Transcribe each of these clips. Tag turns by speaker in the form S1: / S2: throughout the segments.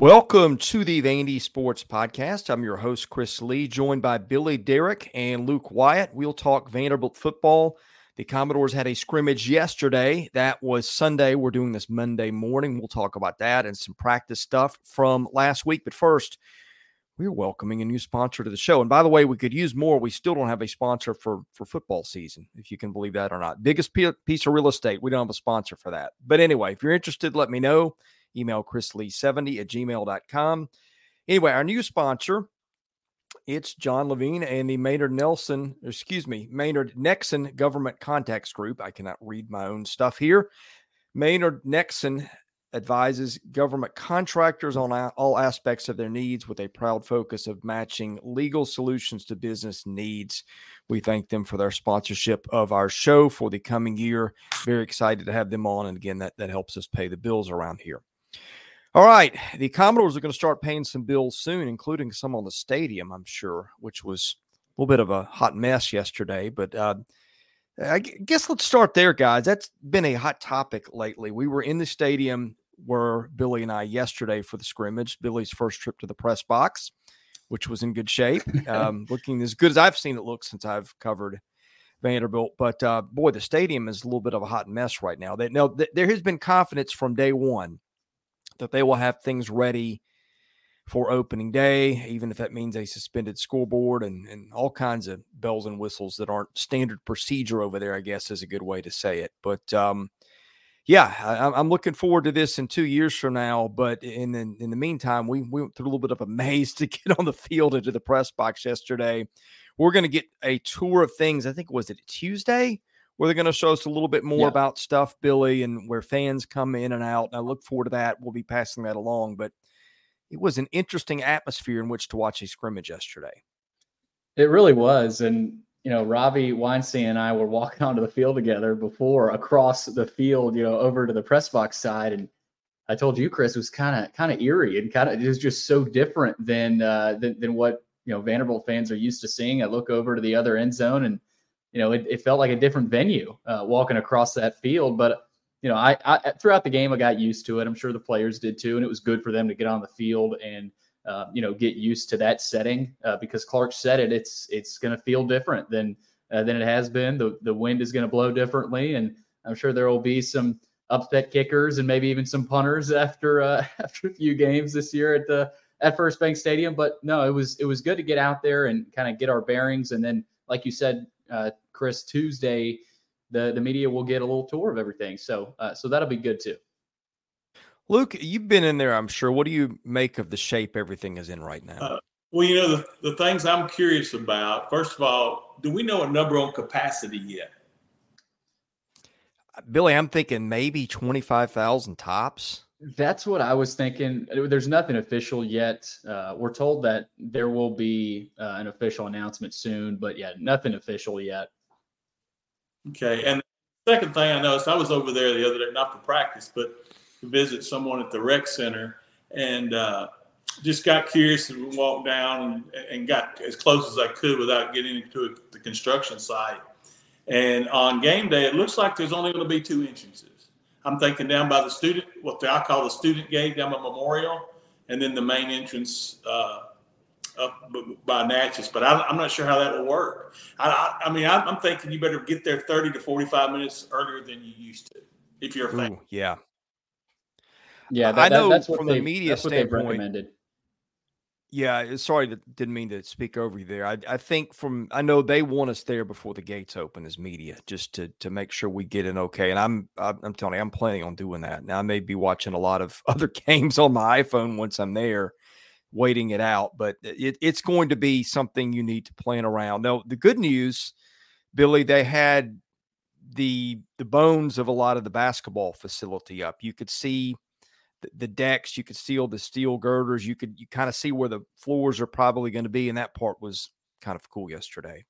S1: Welcome to the Vandy Sports Podcast. I'm your host, Chris Lee, joined by Billy Derrick and Luke Wyatt. We'll talk Vanderbilt football. The Commodores had a scrimmage yesterday. That was Sunday. We're doing this Monday morning. We'll talk about that and some practice stuff from last week. But first, we're welcoming a new sponsor to the show. And by the way, we could use more. We still don't have a sponsor for, for football season, if you can believe that or not. Biggest piece of real estate. We don't have a sponsor for that. But anyway, if you're interested, let me know. Email chrislee70 at gmail.com. Anyway, our new sponsor, it's John Levine and the Maynard Nelson, excuse me, Maynard Nexsen Government Contacts Group. I cannot read my own stuff here. Maynard Nexsen advises government contractors on all aspects of their needs with a proud focus of matching legal solutions to business needs. We thank them for their sponsorship of our show for the coming year. Very excited to have them on. And again, that, that helps us pay the bills around here. All right. The Commodores are going to start paying some bills soon, including some on the stadium, I'm sure, which was a little bit of a hot mess yesterday. But uh, I guess let's start there, guys. That's been a hot topic lately. We were in the stadium where Billy and I yesterday for the scrimmage, Billy's first trip to the press box, which was in good shape, um, looking as good as I've seen it look since I've covered Vanderbilt. But uh, boy, the stadium is a little bit of a hot mess right now. They, now, th- there has been confidence from day one that they will have things ready for opening day, even if that means a suspended scoreboard and, and all kinds of bells and whistles that aren't standard procedure over there, I guess is a good way to say it. But um, yeah, I, am looking forward to this in two years from now. But in the, in the meantime, we, we went through a little bit of a maze to get on the field into the press box yesterday. We're going to get a tour of things. I think was it Tuesday where they're going to show us a little bit more yeah. about stuff, Billy, and where fans come in and out. And I look forward to that. We'll be passing that along. But it was an interesting atmosphere in which to watch a scrimmage yesterday.
S2: It really was. And, you know, Robbie Weinstein and I were walking onto the field together before across the field, you know, over to the press box side. And I told you, Chris, it was kind of kind of eerie and kind of it was just so different than, uh, than than what you know Vanderbilt fans are used to seeing. I look over to the other end zone and you know, it, it felt like a different venue uh, walking across that field. But you know, I, I, throughout the game I got used to it. I'm sure the players did too, and it was good for them to get on the field and uh, you know get used to that setting uh, because Clark said it. It's it's going to feel different than uh, than it has been. The the wind is going to blow differently, and I'm sure there will be some upset kickers and maybe even some punters after uh, after a few games this year at the at FirstBank Stadium. But no, it was it was good to get out there and kind of get our bearings, and then like you said, uh, Chris, Tuesday, the the media will get a little tour of everything. So uh, so that'll be good too.
S1: Luke, you've been in there, I'm sure. What do you make of the shape everything is in right now?
S3: Uh, well, you know, the, the things I'm curious about, first of all, do we know a number on capacity yet?
S1: Billy, I'm thinking maybe 25,000 tops.
S2: That's what I was thinking. There's nothing official yet. Uh, we're told that there will be uh, an official announcement soon, but yeah, nothing official yet.
S3: Okay. And second thing I noticed, I was over there the other day, not for practice, but to visit someone at the rec center and uh, just got curious and walked down and, and, got as close as I could without getting into the construction site. And on game day, it looks like there's only going to be two entrances. I'm thinking down by the student, what I call the student gate down by Memorial, and then the main entrance uh, up by Natchez, but I, am not sure how that will work. I, I, I mean, I, am thinking you better get there 30 to 45 minutes earlier than you used to, if you're a fan. Ooh,
S1: yeah.
S2: Yeah, that, I know that, from the media standpoint.
S1: Yeah, eh, sorry, didn't mean to speak over you there. I, I think from I know they want us there before the gates open as media, just to to make sure we get in okay. And I'm I'm telling you, I'm planning on doing that. Now I may be watching a lot of other games on my iPhone once I'm there, waiting it out. But it, it's going to be something you need to plan around. Now, the good news, Billy, they had the the bones of a lot of the basketball facility up. You could see the, the decks, you could see all the steel girders, you could you kind of see where the floors are probably going to be, and that part was kind of cool yesterday.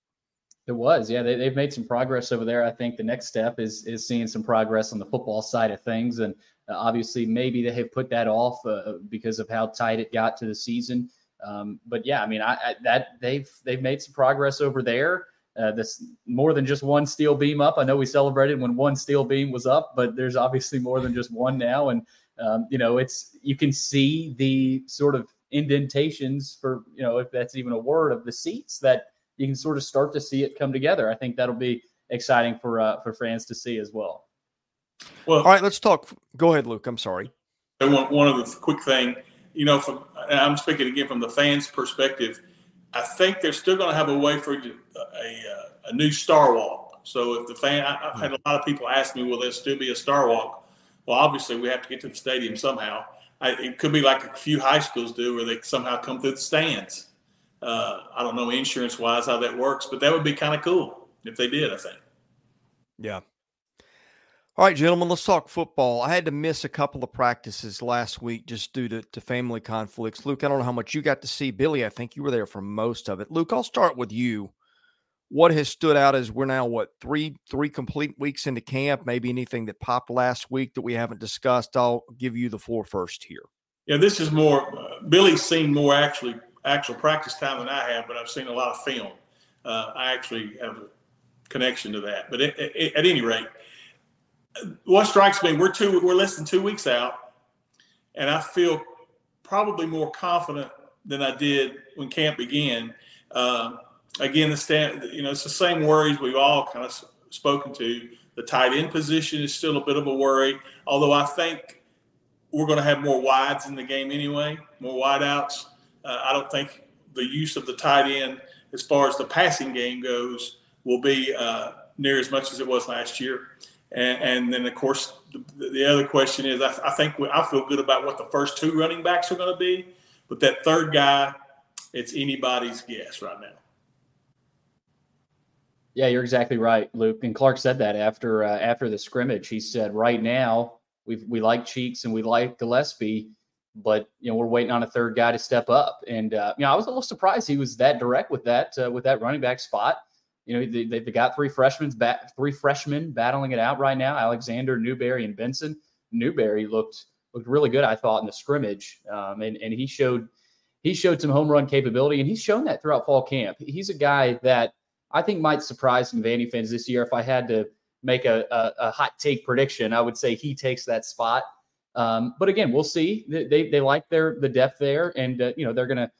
S2: It was, yeah. They, have made some progress over there. I think the next step is is seeing some progress on the football side of things, and uh, obviously, maybe they have put that off uh, because of how tight it got to the season. Um, but yeah, I mean, I, I, that they've they've made some progress over there. Uh, this more than just one steel beam up. I know we celebrated when one steel beam was up, but there's obviously more than just one now, and Um, you know, it's you can see the sort of indentations for you know if that's even a word of the seats that you can sort of start to see it come together. I think that'll be exciting for uh, for fans to see as well.
S1: Well, all right, let's talk. Go ahead, Luke. I'm sorry.
S3: One, one of the quick thing, you know, from I'm speaking again from the fans' perspective. I think they're still going to have a way for a, a, a new star walk. So if the fan, I, have had a lot of people ask me, will there still be a star walk? Well, obviously we have to get to the stadium somehow. I, it could be like a few high schools do, where they somehow come through the stands. Uh, I don't know insurance wise how that works, but that would be kind of cool if they did. I think.
S1: Yeah. All right, gentlemen, let's talk football. I had to miss a couple of practices last week just due to, to family conflicts. Luke, I don't know how much you got to see. Billy, I think you were there for most of it. Luke, I'll start with you. What has stood out is we're now what three three complete weeks into camp. Maybe anything that popped last week that we haven't discussed. I'll give you the floor first here.
S3: Yeah, this is more. Uh, Billy's seen more actually actual practice time than I have, but I've seen a lot of film. Uh, I actually have a connection to that. But it, it, at any rate, what strikes me, we're two, we're less than two weeks out, and I feel probably more confident than I did when camp began. Uh, again, stand, you know, it's the same worries we've all kind of spoken to. The tight end position is still a bit of a worry, although I think we're going to have more wides in the game anyway, more wideouts. Uh, I don't think the use of the tight end, as far as the passing game goes, will be uh, near as much as it was last year. And, and then, of course, the, the other question is I, I think we, I feel good about what the first two running backs are going to be, but that third guy, it's anybody's guess right now.
S2: Yeah, you're exactly right, Luke. And Clark said that after uh, after the scrimmage. He said, "Right now, we we like Cheeks and we like Gillespie, but you know we're waiting on a third guy to step up." And uh, you know, I was a little surprised he was that direct with that uh, with that running back spot. You know, they, they've got three freshmen, bat, three freshmen battling it out right now: Alexander, Newberry, and Benson. Newberry looked looked really good, I thought, in the scrimmage, um, and and he showed he showed some home run capability, and he's shown that throughout fall camp. He's a guy that I think might surprise some Vandy fans this year. If I had to make a, a, a hot take prediction, I would say he takes that spot. Um, but again, we'll see. They, they like their the depth there, and uh, you know they're gonna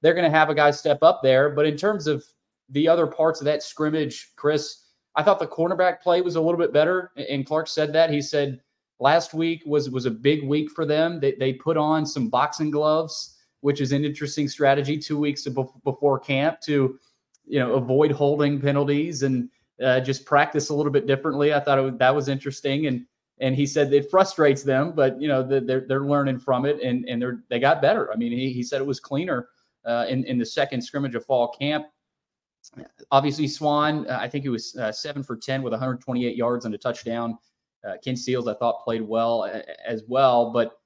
S2: they're gonna have a guy step up there. But in terms of the other parts of that scrimmage, Chris, I thought the cornerback play was a little bit better. And Clark said that. He said last week was was a big week for them. They, they put on some boxing gloves, which is an interesting strategy two weeks before camp to you know avoid holding penalties and uh, just practice a little bit differently. I thought was, that was interesting. And and he said it frustrates them, but you know they're they're learning from it and and they're they got better. I mean, he, he said it was cleaner uh, in in the second scrimmage of fall camp. Obviously, Swann, uh, I think he was uh, seven for 10 with 128 yards and a touchdown. Uh, Ken Seals, I thought, played well as well. But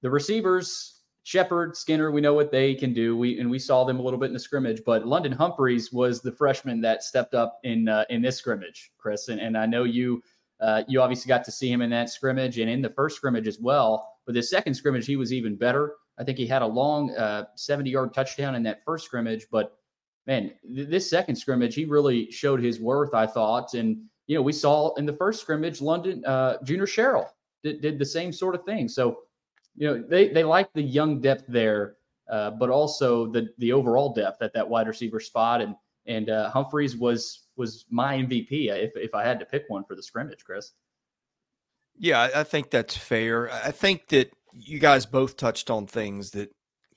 S2: the receivers, Sheppard, Skinner, we know what they can do. We and we saw them a little bit in the scrimmage. But London Humphreys was the freshman that stepped up in uh, in this scrimmage, Chris. And, and I know you uh, you obviously got to see him in that scrimmage and in the first scrimmage as well. But the second scrimmage, he was even better. I think he had a long 70 yard touchdown in that first scrimmage, but man, th- this second scrimmage, he really showed his worth, I thought. And, you know, we saw in the first scrimmage, London, uh, Junior Sherrill did, did the same sort of thing. So, you know, they, they like the young depth there, uh, but also the, the overall depth at that wide receiver spot. And, and uh, Humphreys was, was my MVP if, if I had to pick one for the scrimmage, Chris.
S1: Yeah, I think that's fair. I think that you guys both touched on things that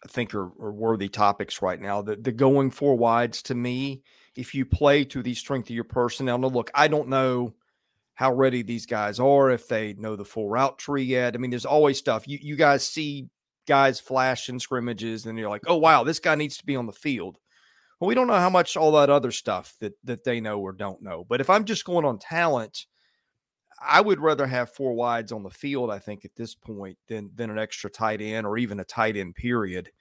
S1: I think are, are, worthy topics right now. The, the going four wides to me, if you play to the strength of your personnel. Now, look, I don't know how ready these guys are, if they know the full route tree yet. I mean, there's always stuff. You, you guys see guys flash in scrimmages and you're like, oh, wow, this guy needs to be on the field. Well, we don't know how much all that other stuff that, that they know or don't know. But if I'm just going on talent, I would rather have four wides on the field, I think, at this point than than an extra tight end or even a tight end period.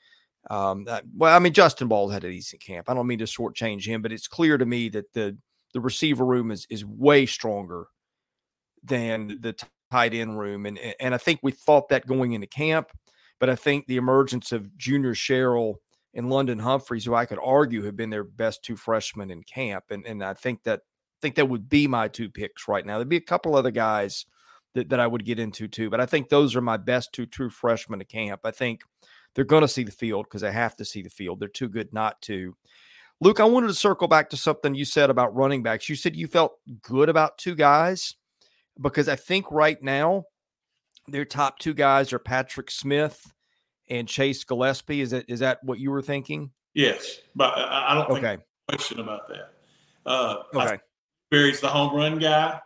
S1: Um, uh, well, I mean, Justin Ball's had a decent camp. I don't mean to shortchange him, but it's clear to me that the the receiver room is is way stronger than the tight end room, and and I think we thought that going into camp, but I think the emergence of Junior Sherrill and London Humphreys, who I could argue have been their best two freshmen in camp, and and I think that I think that would be my two picks right now. There'd be a couple other guys that, that I would get into too. But I think those are my best two true freshmen to camp. I think they're going to see the field because they have to see the field. They're too good not to. Luke, I wanted to circle back to something you said about running backs. You said you felt good about two guys because I think right now their top two guys are Patrick Smith and Chase Gillespie. Is that is that what you were thinking?
S3: Yes, but I don't think okay. question about that. Uh,
S1: okay,
S3: Barry's the home run guy,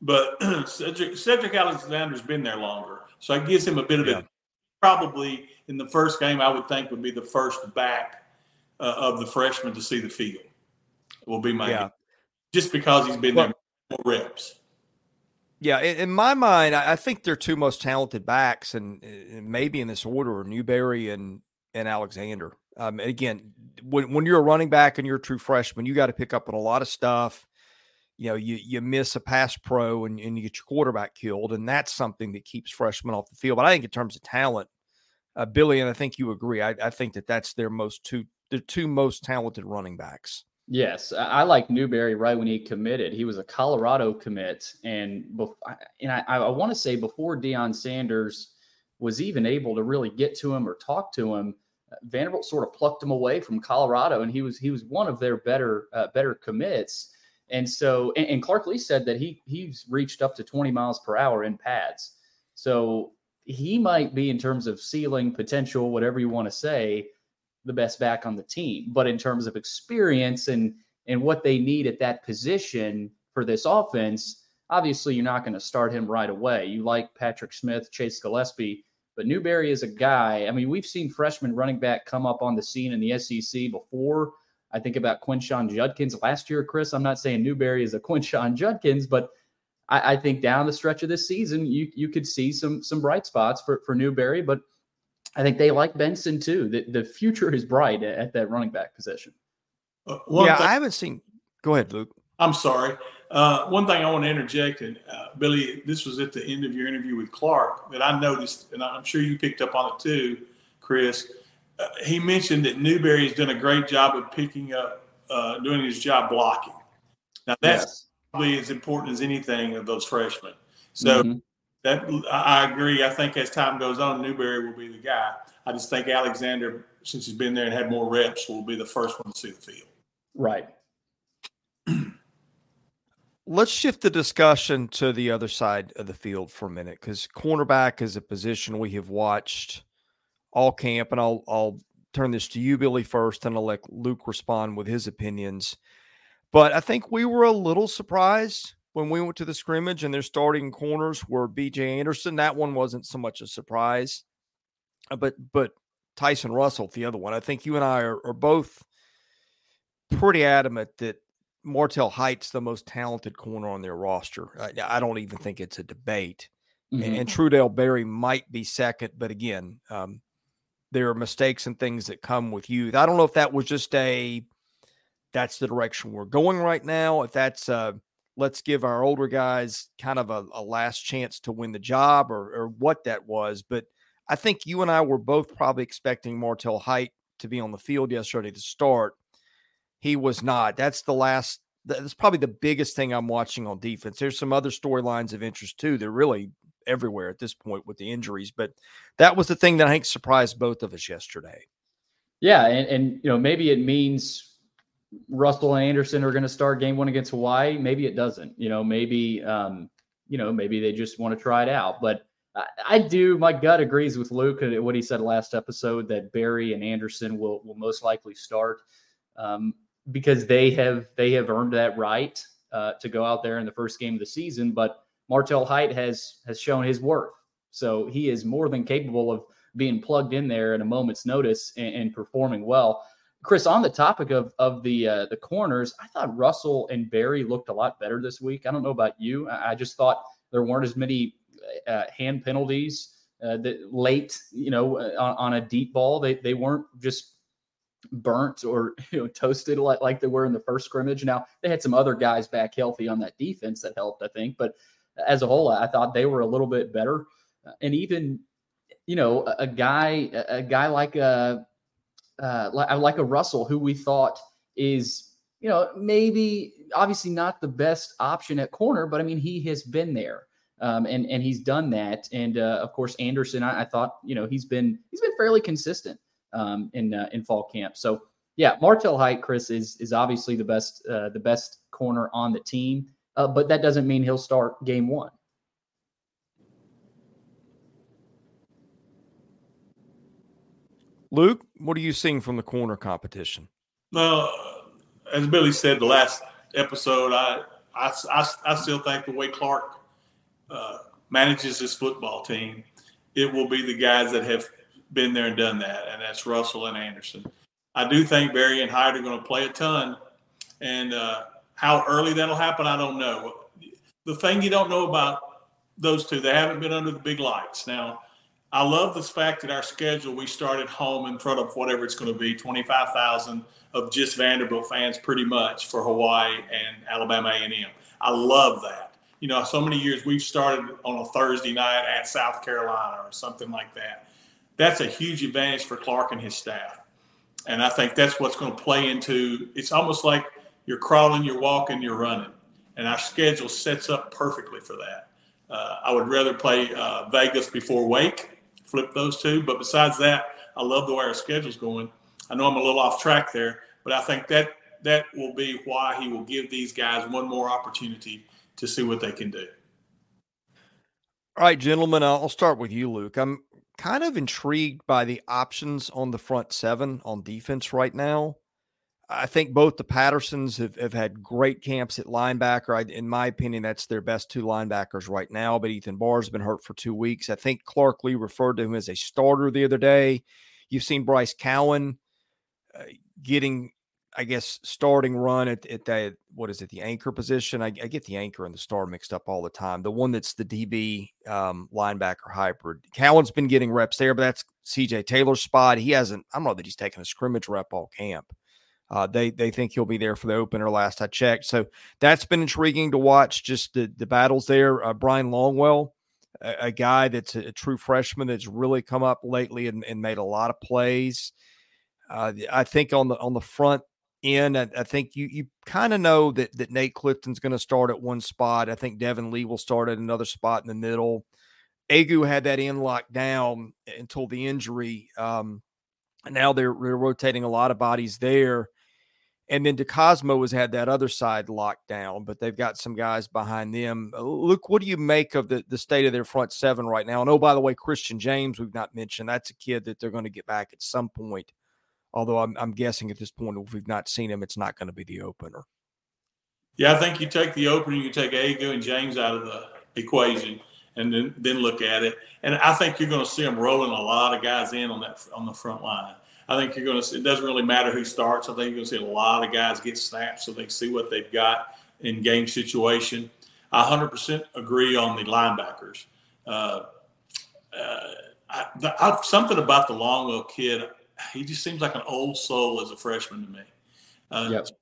S3: but Sedrick, Sedrick Alexander's been there longer, so it gives him a bit of yeah. it. Probably in the first game, I would think would be the first back uh, of the freshman to see the field. Will be my yeah. just because he's been well, there more reps.
S1: Yeah, in, my mind, I think they're two most talented backs, and, maybe in this order, Newberry and and Alexander. Um, again, when when you're a running back and you're a true freshman, you got to pick up on a lot of stuff. You know, you you miss a pass pro and, and you get your quarterback killed, and that's something that keeps freshmen off the field. But I think in terms of talent, uh, Billy, and I think you agree. I, I think that that's their most two the two most talented running backs.
S2: Yes, I like Newberry right when he committed. He was a Colorado commit, and before, and I, I want to say before Deion Sanders was even able to really get to him or talk to him, Vanderbilt sort of plucked him away from Colorado, and he was he was one of their better uh, better commits. And so, and, and Clark Lea said that he he's reached up to 20 miles per hour in pads. So he might be in terms of ceiling potential, whatever you want to say, the best back on the team. But in terms of experience and and what they need at that position for this offense, obviously you're not going to start him right away. You like Patrick Smith, Chase Gillespie, but Newberry is a guy. I mean, we've seen freshman running back come up on the scene in the SEC before. I think about Quinshon Judkins last year, Chris. I'm not saying Newberry is a Quinshon Judkins, but I, I, think down the stretch of this season, you you could see some some bright spots for for Newberry. But I think they like Benson too. The, the future is bright at, at that running back position.
S1: Uh, yeah, thing, I haven't seen. Go ahead, Luke.
S3: I'm sorry. Uh, one thing I want to interject, and uh, Billy, this was at the end of your interview with Clark that I noticed, and I'm sure you picked up on it too, Chris. Uh, he mentioned that Newberry has done a great job of picking up, uh, doing his job blocking. Now that's yes. probably as important as anything of those freshmen. So mm-hmm that I agree. I think as time goes on, Newberry will be the guy. I just think Alexander, since he's been there and had more reps, will be the first one to see the field.
S2: Right.
S1: Let's shift the discussion to the other side of the field for a minute because cornerback is a position we have watched all camp, and I'll I'll turn this to you, Billy, first, and I'll let Luke respond with his opinions. But I think we were a little surprised when we went to the scrimmage and their starting corners were BJ Anderson. That one wasn't so much a surprise. Uh, but but Tyson Russell, the other one, I think you and I are, are both pretty adamant that Martel Hight's the most talented corner on their roster. I, I don't even think it's a debate. Mm-hmm. And, and Trudell Berry might be second, but again, um, there are mistakes and things that come with youth. I don't know if that was just a that's the direction we're going right now. If that's uh let's give our older guys kind of a, a last chance to win the job or, or, what that was. But I think you and I were both probably expecting Martel Hight to be on the field yesterday to start. He was not. That's the last. That's probably the biggest thing I'm watching on defense. There's some other storylines of interest too. They're really everywhere at this point with the injuries, but that was the thing that I think surprised both of us yesterday.
S2: Yeah, and, and you know maybe it means Russell and Anderson are going to start game one against Hawaii. Maybe it doesn't. You know, maybe um, you know, maybe they just want to try it out. But I, I do. My gut agrees with Luke what he said last episode that Berry and Anderson will will most likely start um, because they have they have earned that right uh, to go out there in the first game of the season. But Martel Hight has has shown his worth, so he is more than capable of being plugged in there at a moment's notice and, and performing well. Chris, on the topic of of the uh, the corners, I thought Russell and Berry looked a lot better this week. I don't know about you. I just thought there weren't as many uh, hand penalties uh, that late, you know, uh, on, on, a deep ball. They they weren't just burnt or you know toasted like, like they were in the first scrimmage. Now they had some other guys back healthy on that defense that helped, I think. But as a whole, I thought they were a little bit better. And even, you know, a, a guy a guy like a uh, uh, like, a Russell, who we thought is, you know, maybe obviously not the best option at corner, but I mean, he has been there. Um, and and he's done that. And uh, of course, Anderson, I, I, thought you know he's been he's been fairly consistent um, in uh, in fall camp. So yeah, Martel Hight, Chris is is obviously the best uh, the best corner on the team, uh, but that doesn't mean he'll start game one.
S1: Luke, what are you seeing from the corner competition?
S3: Well, as Billy said the last episode, I I, I, I still think the way Clark uh, manages his football team, it will be the guys that have been there and done that, and that's Russell and Anderson. I do think Berry and Hyde are going to play a ton, and uh, how early that'll happen, I don't know. The thing you don't know about those two, they haven't been under the big lights. Now, I love the fact that our schedule, we started home in front of whatever it's going to be, 25,000 of just Vanderbilt fans pretty much for Hawaii and Alabama A&M. I love that. You know, so many years we've started on a Thursday night at South Carolina or something like that. That's a huge advantage for Clark and his staff. And I think that's what's going to play into it's almost like you're crawling, you're walking, you're running. And our schedule sets up perfectly for that. Uh, I would rather play uh, Vegas before Wake flip those two. But besides that, I love the way our schedule's going. I know I'm a little off track there, but I think that that will be why he will give these guys one more opportunity to see what they can do.
S1: All right, gentlemen, I'll start with you, Luke. I'm kind of intrigued by the options on the front seven on defense right now. I think both the Pattersons have, have had great camps at linebacker. I, in my opinion, that's their best two linebackers right now. But Ethan Barr's been hurt for two weeks. I think Clark Lea referred to him as a starter the other day. You've seen Bryce Cowan uh, getting, I guess, starting run at, at the, what is it, the anchor position? I, I, get the anchor and the star mixed up all the time. The one that's the DB um, linebacker hybrid. Cowan's been getting reps there, but that's CJ Taylor's spot. He hasn't, I don't know that he's taken a scrimmage rep all camp. Uh, they they think he'll be there for the opener. Last I checked, so that's been intriguing to watch. Just the the battles there. Uh, Brian Longwell, a, a guy that's a, a, true freshman that's really come up lately and, and made a lot of plays. Uh, I think on the on the front end, I, I think you you kind of know that that Nate Clifton's going to start at one spot. I think Devin Lee will start at another spot in the middle. Agu had that in locked down until the injury. Um, now they're, they're rotating a lot of bodies there. And then DeCosmo has had that other side locked down, but they've got some guys behind them. Uh, Luke, what do you make of the, the state of their front seven right now? And oh, by the way, Christian James, we've not mentioned. That's a kid that they're going to get back at some point. Although I'm, I'm guessing at this point, if we've not seen him, it's not going to be the opener.
S3: Yeah, I think you take the opener, you take Agu and James out of the equation, and then then look at it. And I think you're going to see them rolling a lot of guys in on that on the front line. I think you're going to see, it doesn't really matter who starts. I think you're going to see a lot of guys get snaps so they can see what they've got in game situation. I 100% agree on the linebackers. Uh, uh, I, the, I, something about the Longwell kid, he just seems like an old soul as a freshman to me. Uh, yep. The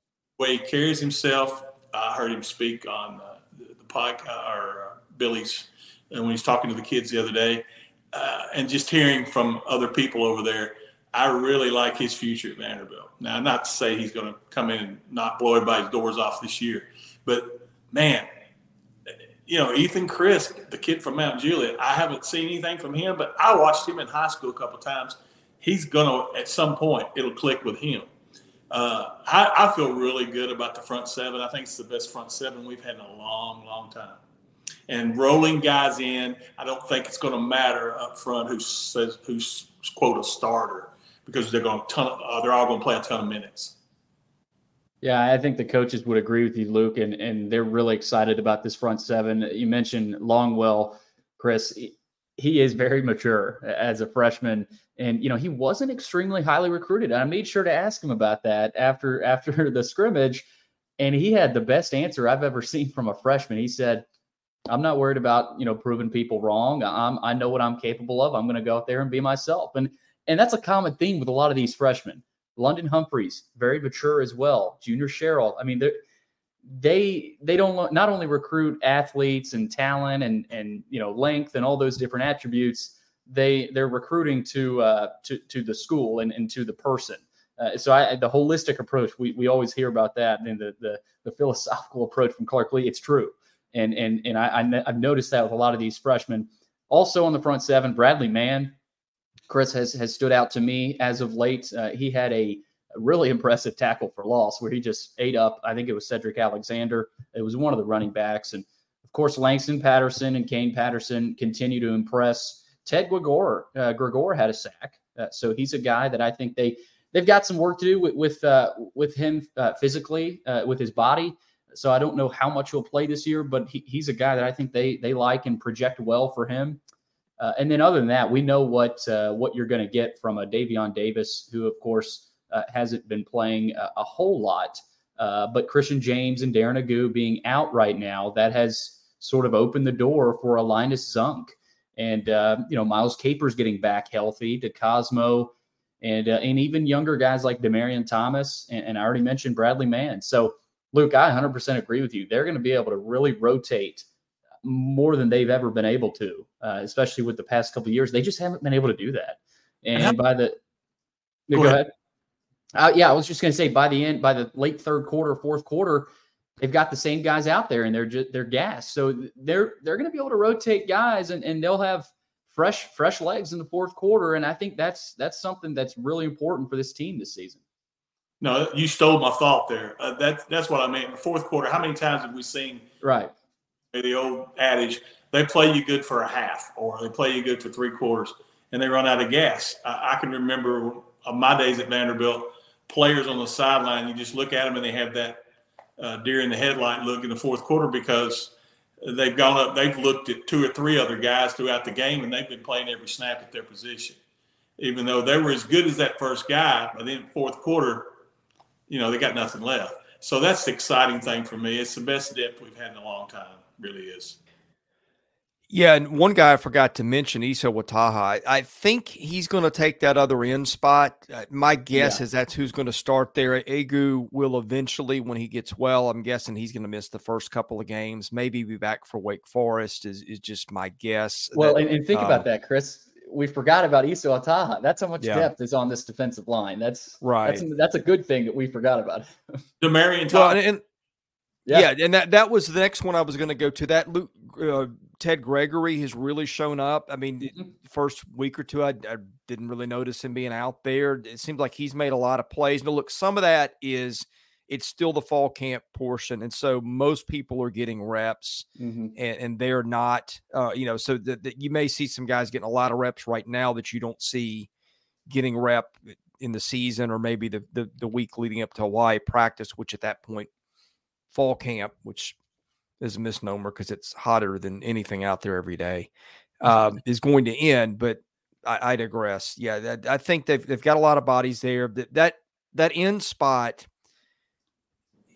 S3: way he carries himself, I heard him speak on uh, the, the podcast or uh, Billy's and when he's talking to the kids the other day, uh, and just hearing from other people over there I really like his future at Vanderbilt. Now, not to say he's going to come in and not blow everybody's doors off this year, but man, you know, Ethan Krisk, the kid from Mount Juliet, I haven't seen anything from him, but I watched him in high school a couple times. He's going to, at some point, it'll click with him. Uh, I, I, feel really good about the front seven. I think it's the best front seven we've had in a long, long time. And rolling guys in, I don't think it's going to matter up front who says who's quote a starter because they're going to ton. Uh, they're all going to play a ton of minutes.
S2: Yeah, I think the coaches would agree with you, Luke, and and they're really excited about this front seven. You mentioned Longwell, Chris. He is very mature as a freshman, and you know he wasn't extremely highly recruited. I made sure to ask him about that after after the scrimmage, and he had the best answer I've ever seen from a freshman. He said, "I'm not worried about you know proving people wrong. I'm I know what I'm capable of. I'm going to go out there and be myself." And and that's a common theme with a lot of these freshmen. London Humphreys, very mature as well. Junior Sherrill. I mean, they they don't not only recruit athletes and talent and and you know length and all those different attributes. They they're recruiting to uh, to to the school and, and to the person. Uh, so I, the holistic approach we, we always hear about that and the, the the philosophical approach from Clark Lea It's true. And and and I, I have noticed that with a lot of these freshmen. Also on the front seven, Bradley Mann, Chris has has stood out to me as of late. Uh, he had a, really impressive tackle for loss where he just ate up. I think it was Sedrick Alexander. It was one of the running backs, and of course Langston Patterson and Kane Patterson continue to impress. Ted Gregor, uh, Gregor had a sack, uh, so he's a guy that I think they they've got some work to do with with, uh, with him uh, physically uh, with his body. So I don't know how much he'll play this year, but he, he's a guy that I think they they like and project well for him. Uh, and then other than that, we know what uh, what you're going to get from a Davion Davis, who of course uh, hasn't been playing a, a whole lot. Uh, but Christian James and Darren Agu being out right now, that has sort of opened the door for a Linus Zunk. And uh, you know, Myles Capers getting back healthy, to Cosmo, and uh, and even younger guys like Demarion Thomas, and, and I already mentioned Bradley Mann. So Luke, I 100% agree with you. They're going to be able to really rotate more than they've ever been able to, uh, especially with the past couple years. They just haven't been able to do that. And by the go, go ahead. ahead. Uh, yeah, I was just going to say by the end, by the late third quarter, fourth quarter, they've got the same guys out there, and they're just they're gas. So they're they're going to be able to rotate guys, and and they'll have fresh fresh legs in the fourth quarter. And I think that's that's something that's really important for this team this season.
S3: No, you stole my thought there. Uh, that, that's what I meant. Fourth quarter, how many times have we seen
S2: right
S3: the old adage, they play you good for a half or they play you good for three quarters and they run out of gas. I, I can remember my days at Vanderbilt, players on the sideline, you just look at them and they have that uh, deer in the headlight look in the fourth quarter because they've gone up, they've looked at two or three other guys throughout the game and they've been playing every snap at their position. Even though they were as good as that first guy, but then fourth quarter, you know, they got nothing left. So that's the exciting thing for me. It's the best depth we've had in a long time really is.
S1: Yeah, and one guy I forgot to mention, Issa Wataha. I think he's going to take that other end spot. Uh, my guess yeah. is that's who's going to start there. Agu will eventually, when he gets well, I'm guessing he's going to miss the first couple of games. Maybe be back for Wake Forest is, is just my guess.
S2: Well, that, and, and, think um, about that, Chris. We forgot about Issa Wataha. That's how much yeah. depth is on this defensive line. That's right. That's, that's a good thing that we forgot about.
S3: Demarion Thomas. Well, and, and
S1: yeah. yeah, and that that was the next one I was going to go to. That Luke, uh, Ted Gregory has really shown up. I mean, mm-hmm. first week or two, I, I, didn't really notice him being out there. It seems like he's made a lot of plays. Now, look, some of that is it's still the fall camp portion, and so most people are getting reps, mm-hmm. and, and, they're not. Uh, you know, so that you may see some guys getting a lot of reps right now that you don't see getting rep in the season or maybe the, the, the week leading up to Hawaii practice, which at that point fall camp, which is a misnomer because it's hotter than anything out there every day, um, is going to end. But I, I digress. Yeah, that, I think they've they've got a lot of bodies there. That that that end spot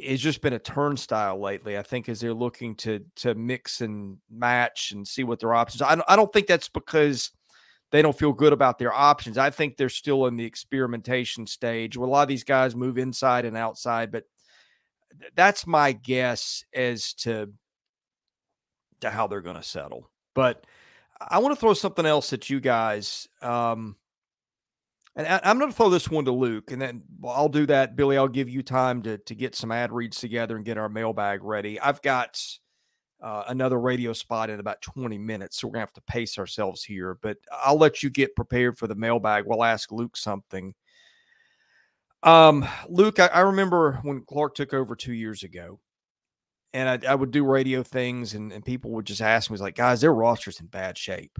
S1: has just been a turnstile lately. I think as they're looking to to mix and match and see what their options. I don't, I don't think that's because they don't feel good about their options. I think they're still in the experimentation stage. Where a lot of these guys move inside and outside, but that's my guess as to to how they're going to settle. But I want to throw something else at you guys. Um, and I, am going to throw this one to Luke, and then I'll do that. Billy, I'll give you time to to get some ad reads together and get our mailbag ready. I've got uh, another radio spot in about 20 minutes, so we're gonna have to pace ourselves here. But I'll let you get prepared for the mailbag. We'll ask Luke something. Um, Luke, I, I, remember when Clark took over two years ago, and I, I would do radio things, and, and, people would just ask me, like, guys, their roster's in bad shape.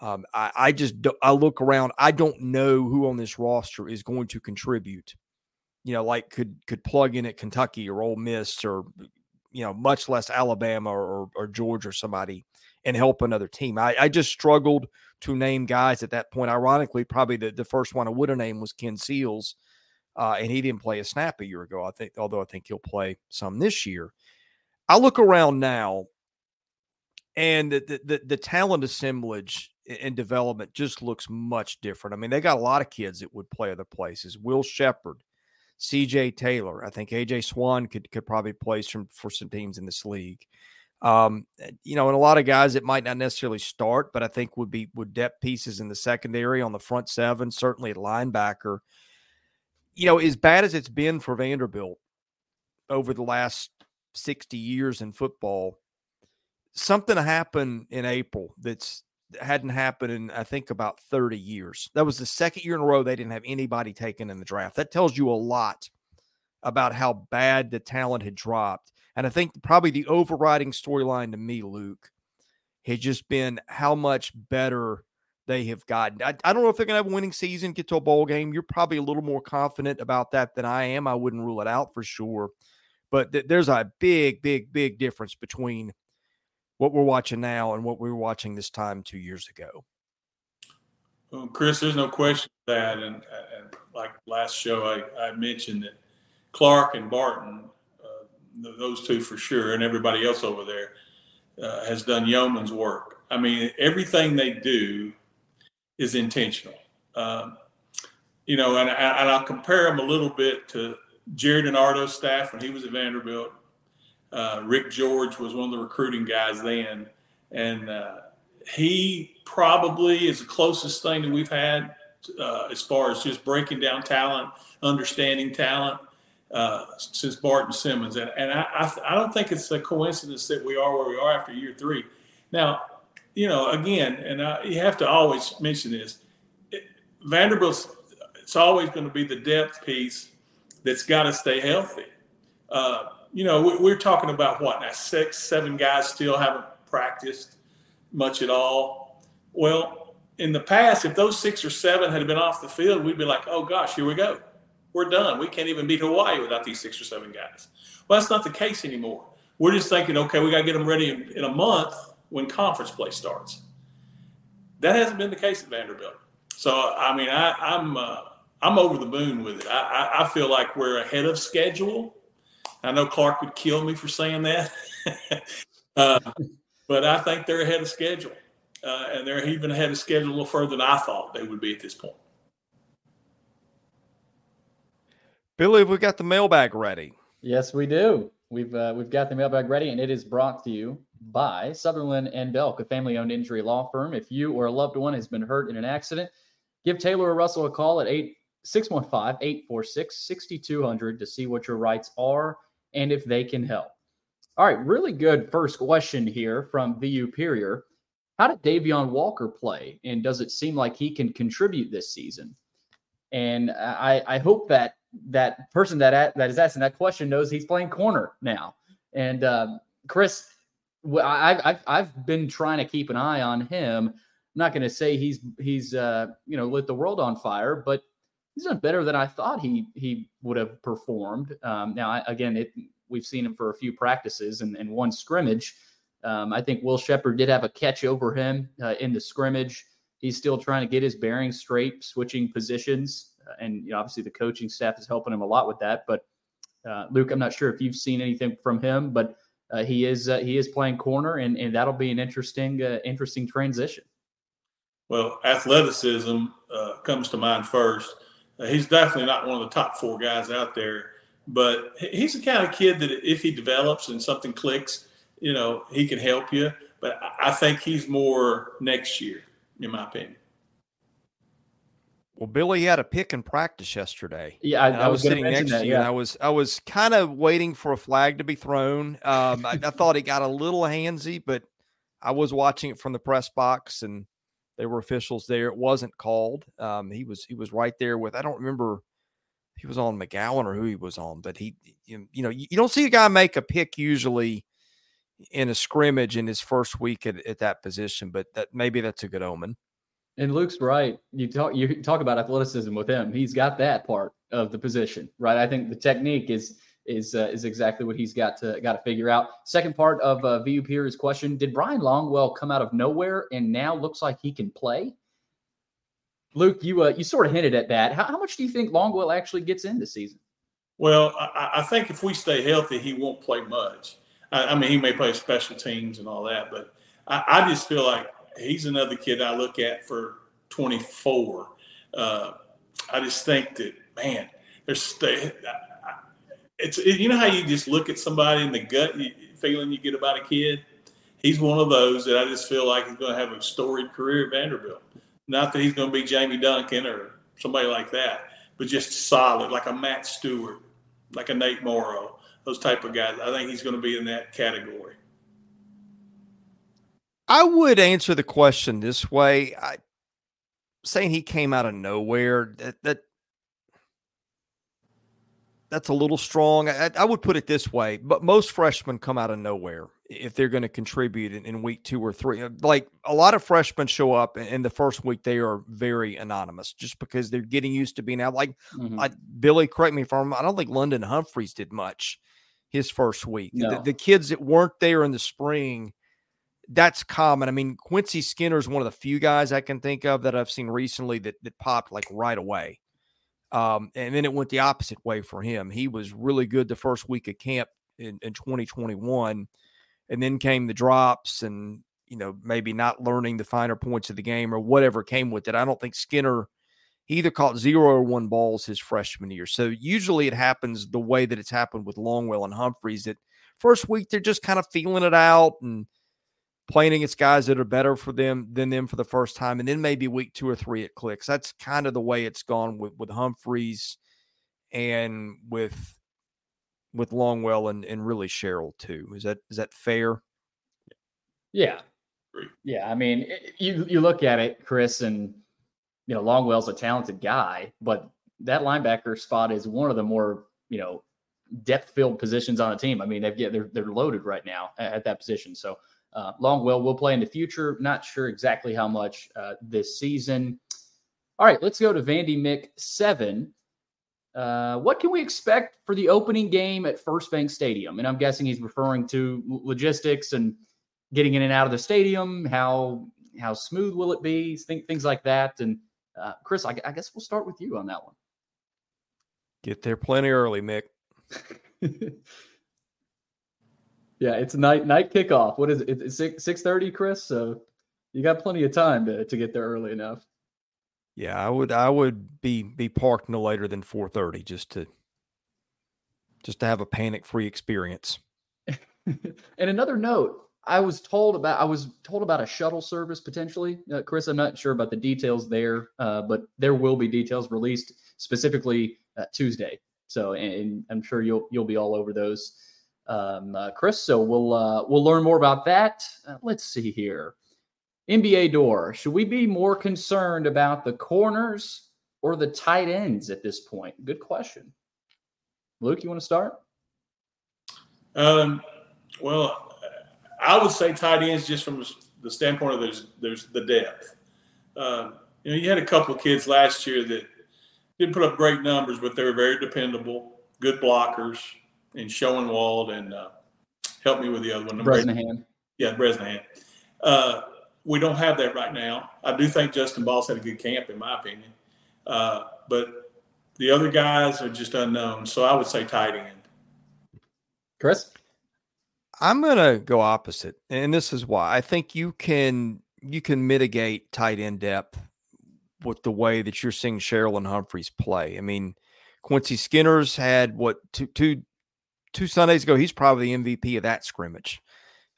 S1: Um, I, I just I look around, I don't know who on this roster is going to contribute. You know, like could could plug in at Kentucky or Ole Miss or you know, much less Alabama or, or Georgia or somebody and help another team. I, I just struggled to name guys at that point. Ironically, probably the, the first one I would have named was Ken Seals uh, and he didn't play a snap a year ago. I think, although I think he'll play some this year. I look around now, and the the, the talent assemblage and development just looks much different. I mean, they got a lot of kids that would play other places. Will Sheppard, C.J. Taylor. I think A.J. Swann could could probably play some for some teams in this league. Um, eh, you know, and a lot of guys that might not necessarily start, but I think would be would depth pieces in the secondary on the front seven, certainly at linebacker you know, as bad as it's been for Vanderbilt over the last 60 years in football, something happened in April that's hadn't happened in I think about 30 years. That was the second year in a row they didn't have anybody taken in the draft. That tells you a lot about how bad the talent had dropped. And I think probably the overriding storyline to me, Luke, has just been how much better they have gotten. I, I don't know if they're going to have a winning season, get to a bowl game. You're probably a little more confident about that than I am. I wouldn't rule it out for sure. But th- there's a big, big, big difference between what we're watching now and what we were watching this time two years ago.
S3: Well, Chris, there's no question that, and, and like last show, I, I, mentioned that Clark and Barton, uh, those two for sure, and everybody else over there uh, has done yeoman's work. I mean, everything they do is intentional. Um, you know, and, and I'll compare him a little bit to Gerry DiNardo's staff when he was at Vanderbilt uh, Rick George was one of the recruiting guys then, and uh, he probably is the closest thing that we've had uh, as far as just breaking down talent, understanding talent uh, since Barton Simmons. And, and I, I, I, don't think it's a coincidence that we are where we are after year three. Now, you know, again, and I, you have to always mention this it, Vanderbilt's, it's always going to be the depth piece that's got to stay healthy. Uh, you know, we're talking about what now? Six, seven guys still haven't practiced much at all. Well, in the past, if those six or seven had been off the field, we'd be like, oh gosh, here we go. We're done. We can't even beat Hawaii without these six or seven guys. Well, that's not the case anymore. We're just thinking, okay, we got to get them ready in, in a month when conference play starts. That hasn't been the case at Vanderbilt. So, I mean, I, am I'm, uh, I'm over the moon with it. I, I, I feel like we're ahead of schedule I know Clark would kill me for saying that, uh, but I think they're ahead of schedule, uh, and they're even ahead of schedule a little further than I thought they would be at this point.
S1: Billy, we got the mailbag ready.
S2: Yes, we do. We've uh, we've got the mailbag ready, and it is brought to you by Sutherland and Belk, a family-owned injury law firm. If you or a loved one has been hurt in an accident, give Taylor or Russell a call at eight 615 846 6200 to see what your rights are and if they can help. All right, really good first question here from VU Superior. How did Davion Walker play, and does it seem like he can contribute this season? And I, I hope that that person that that is asking that question knows he's playing corner now. And um, Chris, I've, I've I've been trying to keep an eye on him. I'm not going to say he's he's uh, you know lit the world on fire, but he's done better than I thought he he would have performed. Um, now, I, again, it, we've seen him for a few practices and, and one scrimmage. Um, I think Will Sheppard did have a catch over him uh, in the scrimmage. He's still trying to get his bearings straight, switching positions, uh, and you know, obviously the coaching staff is helping him a lot with that. But uh, Luke, I'm not sure if you've seen anything from him, but uh, he is uh, he is playing corner, and, and that'll be an interesting uh, interesting transition.
S3: Well, athleticism comes to mind first uh, he's definitely not one of the top four guys out there, but he's the kind of kid that if he develops and something clicks, you know, he can help you. But I think he's more next year, in my opinion.
S1: Well, Billy had a pick in practice yesterday.
S2: Yeah, I, I, was, was sitting next that, to you,
S1: yeah. and I was I was kind of waiting for a flag to be thrown. Um, I, I, thought he got a little handsy, but I was watching it from the press box, and there were officials there. It wasn't called. Um, he was he was right there with I don't remember he was on McGowan or who he was on, but he you, you know you, you, don't see a guy make a pick usually in a scrimmage in his first week at, at that position, but that maybe that's a good omen.
S2: And Luke's right. You talk you talk about athleticism with him. He's got that part of the position, right? I think the technique is is uh, is exactly what he's got to got to figure out. Second part of uh, VU Peer's question: Did Brian Longwell come out of nowhere and now looks like he can play? Luke, you uh, you sort of hinted at that. How, how much do you think Longwell actually gets in this season?
S3: Well, I, I think if we stay healthy, he won't play much. I, I, mean, he may play special teams and all that, but I, I, just feel like he's another kid I look at for 24. Uh, I just think that man, there's it's it, you know how you just look at somebody in the gut feeling you get about a kid. He's one of those that I just feel like he's going to have a storied career at Vanderbilt. Not that he's going to be Jamie Duncan or somebody like that, but just solid, like a Matt Stewart, like a Nate Morrow, those type of guys. I think he's going to be in that category.
S1: I would answer the question this way. I, saying he came out of nowhere that, that that's a little strong. I, I, would put it this way, but most freshmen come out of nowhere if they're going to contribute in, in, week two or three. Uh, like a lot of freshmen show up in, the first week, they are very anonymous just because they're getting used to being out. Like, mm-hmm. Billy, correct me if I'm. I don't think London Humphreys did much his first week. No. The, the, kids that weren't there in the spring, that's common. I mean, Quincy Skinner is one of the few guys I can think of that I've seen recently that that popped like right away. Um, and then it went the opposite way for him. He was really good the first week of camp in, in 2021, and then came the drops and you know maybe not learning the finer points of the game or whatever came with it. I don't think Skinner he either caught zero or one balls his freshman year. So usually it happens the way that it's happened with Longwell and Humphreys. That first week they're just kind of feeling it out and playing against guys that are better for them than them for the first time, and then maybe week two or three it clicks. That's kind of the way it's gone with with Humphreys and with with Longwell and and really Sherrill too. Is that is that fair?
S2: Yeah, yeah. I mean, you you look at it, Chris, and you know Longwell's a talented guy, but that linebacker spot is one of the more you know depth filled positions on the team. I mean, they've get they're they're loaded right now at, at that position. So uh, Longwell will play in the future. Not sure exactly how much uh, this season. All right, let's go to Vandy Mick seven. Uh, what can we expect for the opening game at FirstBank Stadium? And I'm guessing he's referring to logistics and getting in and out of the stadium. How how smooth will it be? Think, things like that. And uh, Chris, I, I guess we'll start with you on that one.
S1: Get there plenty early, Mick.
S2: Yeah, it's night night kickoff. What is it? It's six six thirty, Chris. So you got plenty of time to to get there early enough.
S1: Yeah, I would I would be be parked no later than four thirty just to just to have a panic free experience.
S2: and another note, I was told about I was told about a shuttle service potentially, uh, Chris. I'm not sure about the details there, uh, but there will be details released specifically uh, Tuesday. So, and I'm sure you'll you'll be all over those um, uh, Chris. So we'll uh, we'll learn more about that. Uh, let's see here. NBA door. Should we be more concerned about the corners or the tight ends at this point? Good question. Luke, you want to start?
S3: Um, well, I would say tight ends just from the standpoint of there's there's the depth. Um, you know, you had a couple of kids last year that didn't put up great numbers, but they were very dependable, good blockers and Schoenwald and uh, help me with the other one.
S2: Bresnahan.
S3: Yeah, Bresnahan. Uh, we don't have that right now. I do think Justin Boss had a good camp, in my opinion. Uh, but the other guys are just unknown. So I would say tight end.
S2: Chris?
S1: I'm gonna go opposite, and this is why I think you can you can mitigate tight end depth with the way that you're seeing Sherrill and Humphreys play. I mean, Quincy Skinner's had what two two two Sundays ago, he's probably the MVP of that scrimmage.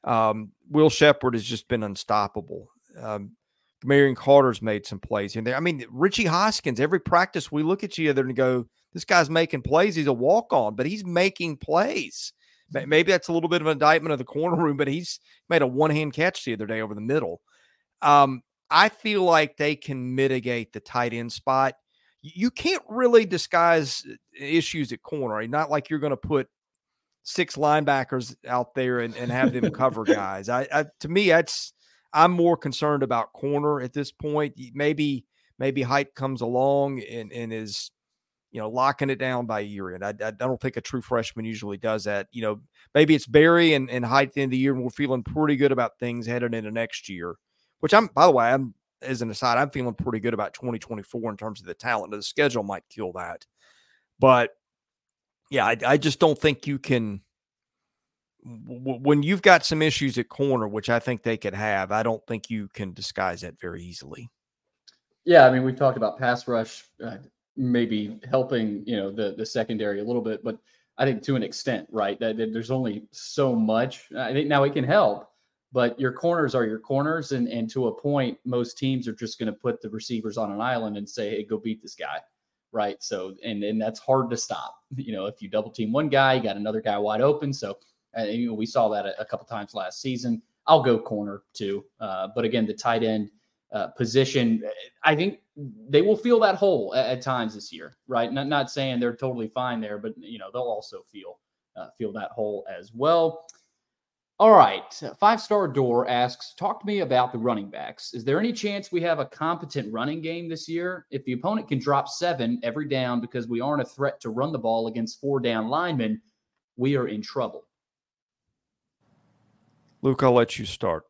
S1: Um, Will Sheppard has just been unstoppable. Um, Marion Carter's made some plays in there. I mean, Richie Hoskins, every practice we look at you other and go, this guy's making plays. He's a walk on, but he's making plays. Maybe that's a little bit of an indictment of the corner room, but he's made a one hand catch the other day over the middle. Um, I feel like they can mitigate the tight end spot. You can't really disguise uh, issues at corner. Not like you're going to put six linebackers out there and, and have them cover guys. I, I, to me that's I'm more concerned about corner at this point. Maybe maybe Hight comes along and, and is you know locking it down by year end. I, I don't think a true freshman usually does that. You know maybe it's Berry and, and Hight at the end of the year and we're feeling pretty good about things headed into next year. Which I'm by the way I'm as an aside I'm feeling pretty good about 2024 in terms of the talent. The schedule might kill that, but yeah, I, I just don't think you can. W- when you've got some issues at corner, which I think they could have, I don't think you can disguise that very easily.
S2: Yeah, I mean, we've talked about pass rush uh, maybe helping you know the the secondary a little bit, but I think to an extent, right? That, that there's only so much. I think now it can help, but your corners are your corners, and and to a point, most teams are just going to put the receivers on an island and say, "Hey, go beat this guy." Right? So, and and that's hard to stop. You know, if you double team one guy, you got another guy wide open. So, uh, you know, we saw that a, a couple times last season. I'll go corner too. Uh, but again, the tight end uh, position, I think they will feel that hole at, at, times this year, right? Not not saying they're totally fine there, but you know they'll also feel uh, feel that hole as well. All right, five star door asks, talk to me about the running backs. Is there any chance we have a competent running game this year? If the opponent can drop seven every down because we aren't a threat to run the ball against four down linemen, we are in trouble.
S1: Luke, I'll let you start.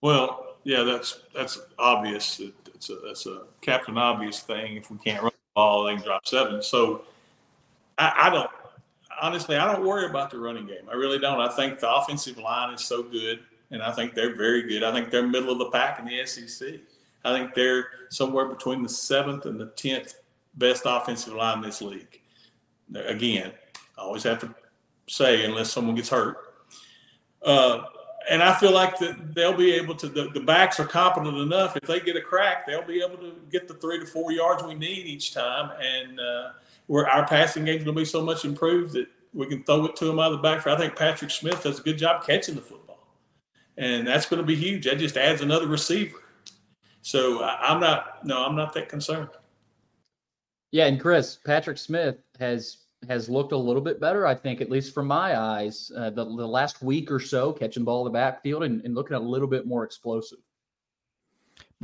S3: Well, yeah, that's that's obvious. It's a that's a captain obvious thing. If we can't run the ball, they can drop seven. So I, I don't honestly, I don't worry about the running game. I really don't. I think the offensive line is so good, and I think they're very good. I think they're middle of the pack in the SEC. I think they're somewhere between the seventh and the tenth best offensive line in this league. Again, I always have to say unless someone gets hurt. Uh, and I feel like that they'll be able to. The, the, backs are competent enough. If they get a crack, they'll be able to get the three to four yards we need each time. And uh, where our passing game is going to be so much improved that we can throw it to him out of the backfield. I think Patrick Smith does a good job catching the football, and that's going to be huge. That just adds another receiver. So I'm not. No, I'm not that concerned.
S2: Yeah, and Chris, Patrick Smith has has looked a little bit better, I think, at least from my eyes, uh, the, the last week or so, catching ball in the backfield and, and looking a little bit more explosive.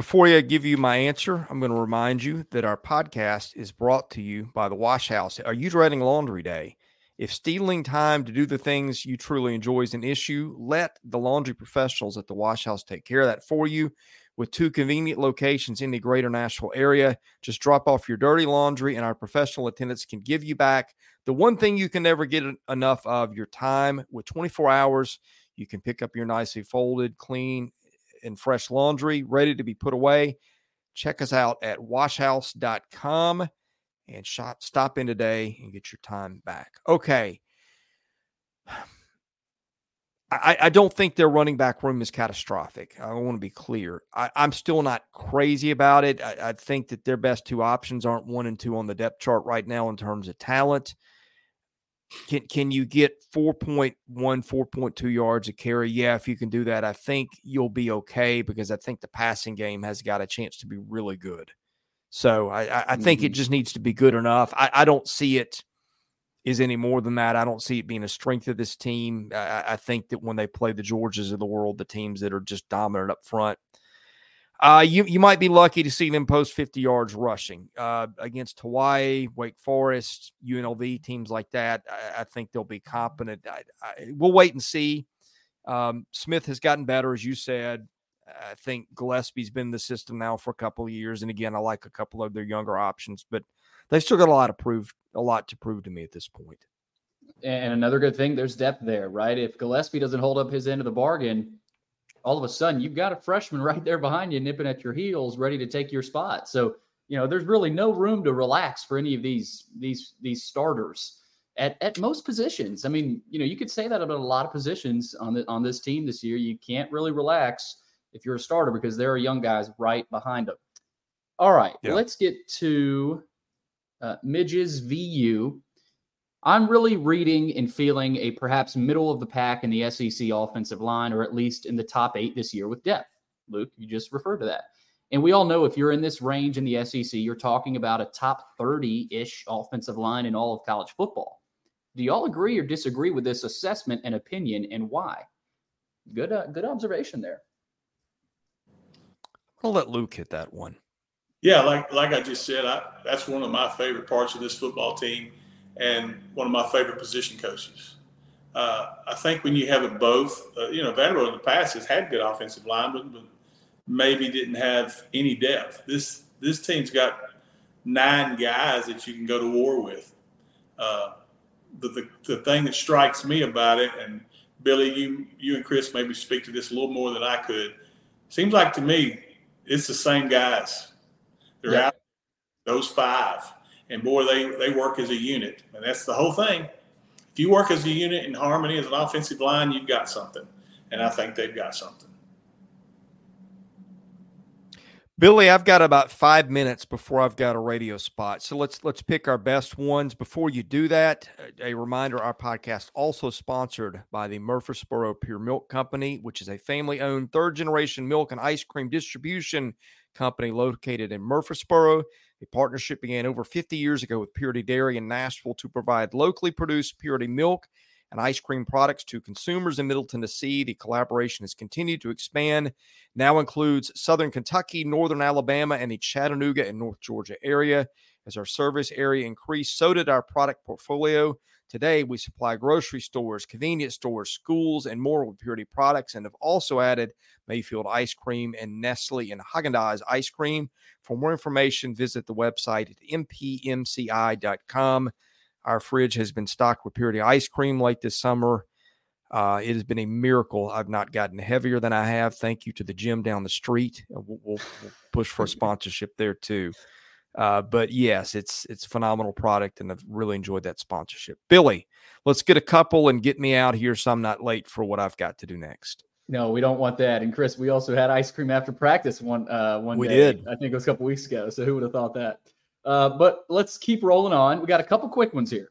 S1: Before I give you my answer, I'm going to remind you that our podcast is brought to you by the Wash House. Are you dreading laundry day? If stealing time to do the things you truly enjoy is an issue, let the laundry professionals at the Wash House take care of that for you with two convenient locations in the greater Nashville area. Just drop off your dirty laundry, and our professional attendants can give you back the one thing you can never get enough of your time. With 24 hours, you can pick up your nicely folded, clean, and fresh laundry ready to be put away. Check us out at washhouse.com and shop, stop in today and get your time back. Okay. I, I, don't think their running back room is catastrophic. I want to be clear. I, am still not crazy about it. I, I, think that their best two options aren't one and two on the depth chart right now in terms of talent. Can can you get 4.1, 4.2 yards a carry? Yeah, if you can do that, I think you'll be okay because I think the passing game has got a chance to be really good. So I, I think mm-hmm. it just needs to be good enough. I, I don't see it is any more than that. I don't see it being a strength of this team. I, I, think that when they play the Georgias of the world, the teams that are just dominant up front, uh, you you might be lucky to see them post 50 yards rushing uh, against Hawaii, Wake Forest, UNLV teams like that. I, I think they'll be competent. I, we'll wait and see. Um, Smith has gotten better, as you said. I think Gillespie's been in the system now for a couple of years, and again, I like a couple of their younger options, but they've still got a lot to prove, a lot to prove to me at this point.
S2: And another good thing, there's depth there, right? If Gillespie doesn't hold up his end of the bargain, all of a sudden you've got a freshman right there behind you, nipping at your heels, ready to take your spot. So you know, there's really no room to relax for any of these these these starters at, at most positions. I mean, you know, you could say that about a lot of positions on the on this team this year. You can't really relax if you're a starter because there are young guys right behind them. All right, yeah. let's get to uh, Midges VU. I'm really reading and feeling a perhaps middle of the pack in the SEC offensive line, or at least in the top eight this year with depth. Luke, you just referred to that. And we all know if you're in this range in the SEC, you're talking about a top 30 ish offensive line in all of college football. Do you all agree or disagree with this assessment and opinion, and why? Good, uh, good observation there.
S1: I'll let Luke hit that one.
S3: Yeah, like like I just said, I, that's one of my favorite parts of this football team, and one of my favorite position coaches. Uh, I think when you have it both, uh, you know, Vanderbilt in the past has had good offensive linemen, but maybe didn't have any depth. This this team's got nine guys that you can go to war with. Uh, the, the the thing that strikes me about it, and Billy, you you and Chris maybe speak to this a little more than I could. Seems like to me it's the same guys. They're yeah. out those five, and boy, they they work as a unit, and that's the whole thing. If you work as a unit in harmony as an offensive line, you've got something, and I think they've got something.
S1: Billy, I've got about five minutes before I've got a radio spot. So let's let's pick our best ones. Before you do that, a reminder: our podcast also sponsored by the Murfreesboro Pure Milk Company, which is a family-owned third-generation milk and ice cream distribution company located in Murfreesboro. A partnership began over 50 years ago with Purity Dairy in Nashville to provide locally produced Purity milk and ice cream products to consumers in Middle Tennessee. The collaboration has continued to expand, now includes Southern Kentucky, Northern Alabama, and the Chattanooga and North Georgia area. As our service area increased, so did our product portfolio. Today, we supply grocery stores, convenience stores, schools, and more with Purity products, and have also added Mayfield ice cream and Nestle and Haagen-Dazs ice cream. For more information, visit the website at mpmci.com. Our fridge has been stocked with Purity ice cream late this summer. Uh, it has been a miracle. I've not gotten heavier than I have. Thank you to the gym down the street. We'll, we'll, we'll push for a sponsorship there too. Uh, but yes, it's it's phenomenal product, and I've really enjoyed that sponsorship. Billy, let's get a couple and get me out here so I'm not late for what I've got to do next.
S2: No, we don't want that. And Chris, we also had ice cream after practice one uh, one
S1: we
S2: day.
S1: did.
S2: I think it was a couple weeks ago. So who would have thought that? Uh, but let's keep rolling on. We got a couple quick ones here.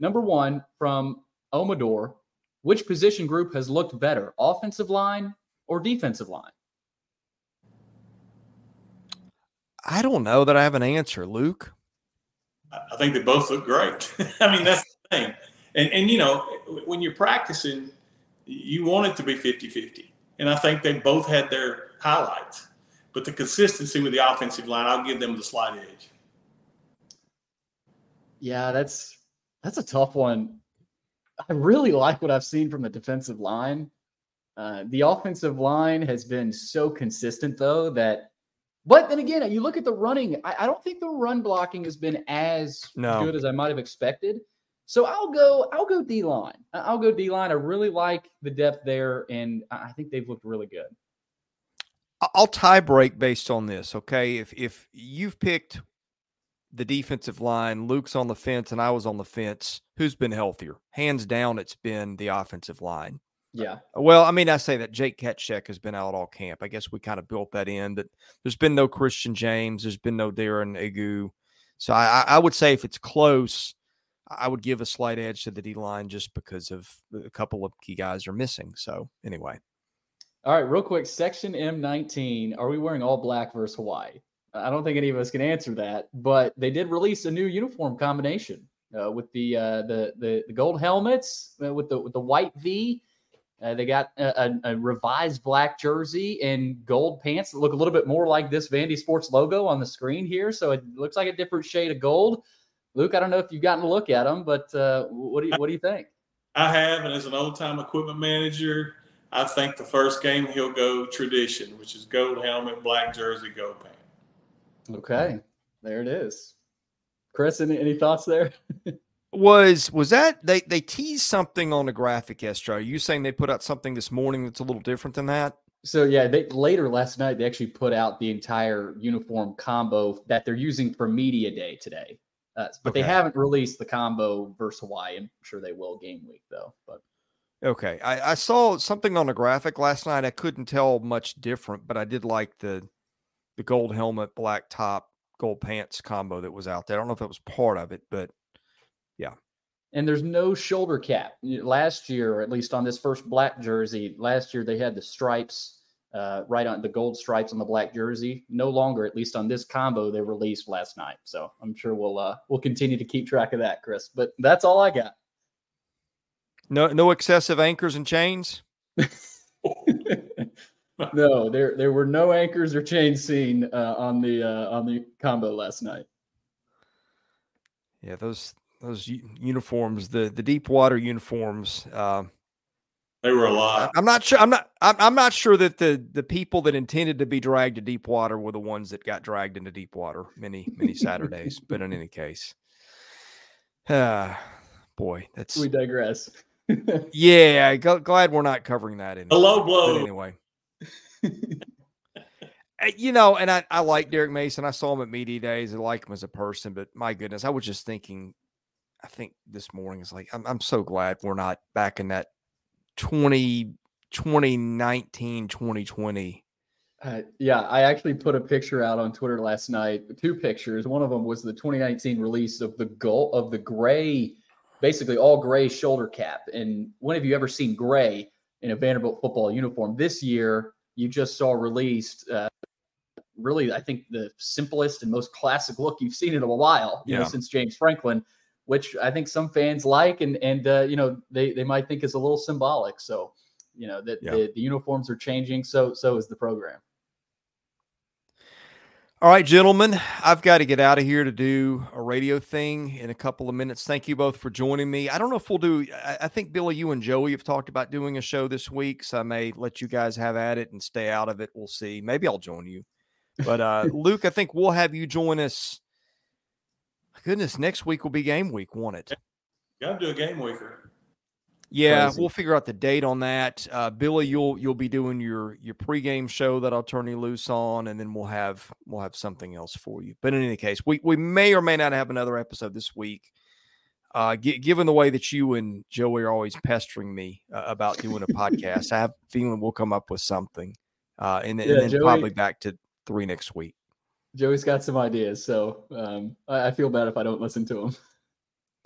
S2: Number one from Omador. Which position group has looked better, offensive line or defensive line?
S1: I don't know that I have an answer, Luke.
S3: I think they both look great. I mean, that's the thing. And, and, you know, when you're practicing, you want it to be 50 50. And I think they both had their highlights. But the consistency with the offensive line, I'll give them the slight edge.
S2: Yeah, that's that's a tough one. I really like what I've seen from the defensive line. Uh, the offensive line has been so consistent, though, that. But then again, you look at the running. I, I don't think the run blocking has been as
S1: no.
S2: good as I might have expected. So I'll go. I'll go D line. I'll go D line. I really like the depth there, and I think they've looked really good.
S1: I'll tie break based on this. Okay, if if you've picked the defensive line. Luke's on the fence and I was on the fence. Who's been healthier? Hands down, it's been the offensive line.
S2: Yeah.
S1: Well, I mean, I say that Jake Ketschek has been out all camp. I guess we kind of built that in, but there's been no Christian James. There's been no Darren Agu. So I, I would say if it's close, I would give a slight edge to the D line just because of a couple of key guys are missing. So anyway.
S2: All right, real quick. Section M19. Are we wearing all black versus Hawaii? I don't think any of us can answer that, but they did release a new uniform combination uh, with the, uh, the, the the gold helmets uh, with the with the white V. Uh, they got a, a, revised black jersey and gold pants that look a little bit more like this Vandy Sports logo on the screen here. So it looks like a different shade of gold. Luke, I don't know if you've gotten a look at them, but uh, what do you what do you think?
S3: I have, and as an old time equipment manager, I think the first game he'll go tradition, which is gold helmet, black jersey, gold pants.
S2: Okay, there it is. Chris, any, any thoughts there?
S1: was was that they they teased something on the graphic yesterday? Are you saying they put out something this morning that's a little different than that?
S2: So yeah, they later last night they actually put out the entire uniform combo that they're using for media day today. Uh, but okay. they haven't released the combo versus Hawaii. I'm sure they will game week though. But
S1: okay, I, I saw something on the graphic last night. I couldn't tell much different, but I did like the the gold helmet, black top, gold pants combo that was out there. I don't know if it was part of it, but yeah.
S2: And there's no shoulder cap. Last year, at least on this first black jersey, last year they had the stripes uh, right on the gold stripes on the black jersey. No longer, at least on this combo they released last night. So I'm sure we'll uh, we'll continue to keep track of that, Chris. But that's all I got.
S1: No, no excessive anchors and chains.
S2: no, there there were no anchors or chains seen uh, on the uh, on the combo last night.
S1: Yeah, those those uniforms, the the deep water uniforms. Uh,
S3: they were a lot.
S1: I'm not sure. I'm not. I'm not sure that the the people that intended to be dragged to deep water were the ones that got dragged into deep water many many Saturdays. but in any case, uh, boy, that's
S2: we digress.
S1: yeah, glad we're not covering that.
S3: In a low blow.
S1: But anyway. Eh, you know, and I, I like Derek Mason. I saw him at media days. I like him as a person, but my goodness, I was just thinking, I think this morning is like, I'm, I'm so glad we're not back in that 20, 2019, 2020
S2: Uh, yeah, I actually put a picture out on Twitter last night. Two pictures. One of them was the 2019 release of the goal of the gray, basically all gray shoulder cap. And when have you ever seen gray in a Vanderbilt football uniform? This year, you just saw released. Uh, really, I think the simplest and most classic look you've seen in a while, you yeah. know, since James Franklin, which I think some fans like, and and uh, you know they they might think is a little symbolic. So you know that yeah. the, the uniforms are changing. So so is the program.
S1: All right, gentlemen, I've got to get out of here to do a radio thing in a couple of minutes. Thank you both for joining me. I don't know if we'll do, I think, Billy, you and Joey have talked about doing a show this week. So I may let you guys have at it and stay out of it. We'll see. Maybe I'll join you. But uh, Luke, I think we'll have you join us. Goodness, next week will be game week, won't it?
S3: Got to do a game weeker.
S1: Yeah, Crazy. we'll figure out the date on that. Uh, Billy, you'll you'll be doing your your pregame show that I'll turn you loose on, and then we'll have we'll have something else for you. But in any case, we we may or may not have another episode this week. Uh, g- given the way that you and Joey are always pestering me uh, about doing a podcast, I have a feeling we'll come up with something, uh, and, yeah, and then Joey, probably back to three next week.
S2: Joey's got some ideas, so um, I, I feel bad if I don't listen to him.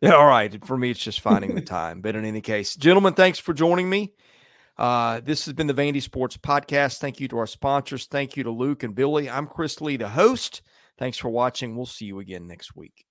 S1: Yeah, all right. For me, it's just finding the time. But in any case, gentlemen, thanks for joining me. Uh, this has been the Vandy Sports Podcast. Thank you to our sponsors. Thank you to Luke and Billy. I'm Chris Lee, the host. Thanks for watching. We'll see you again next week.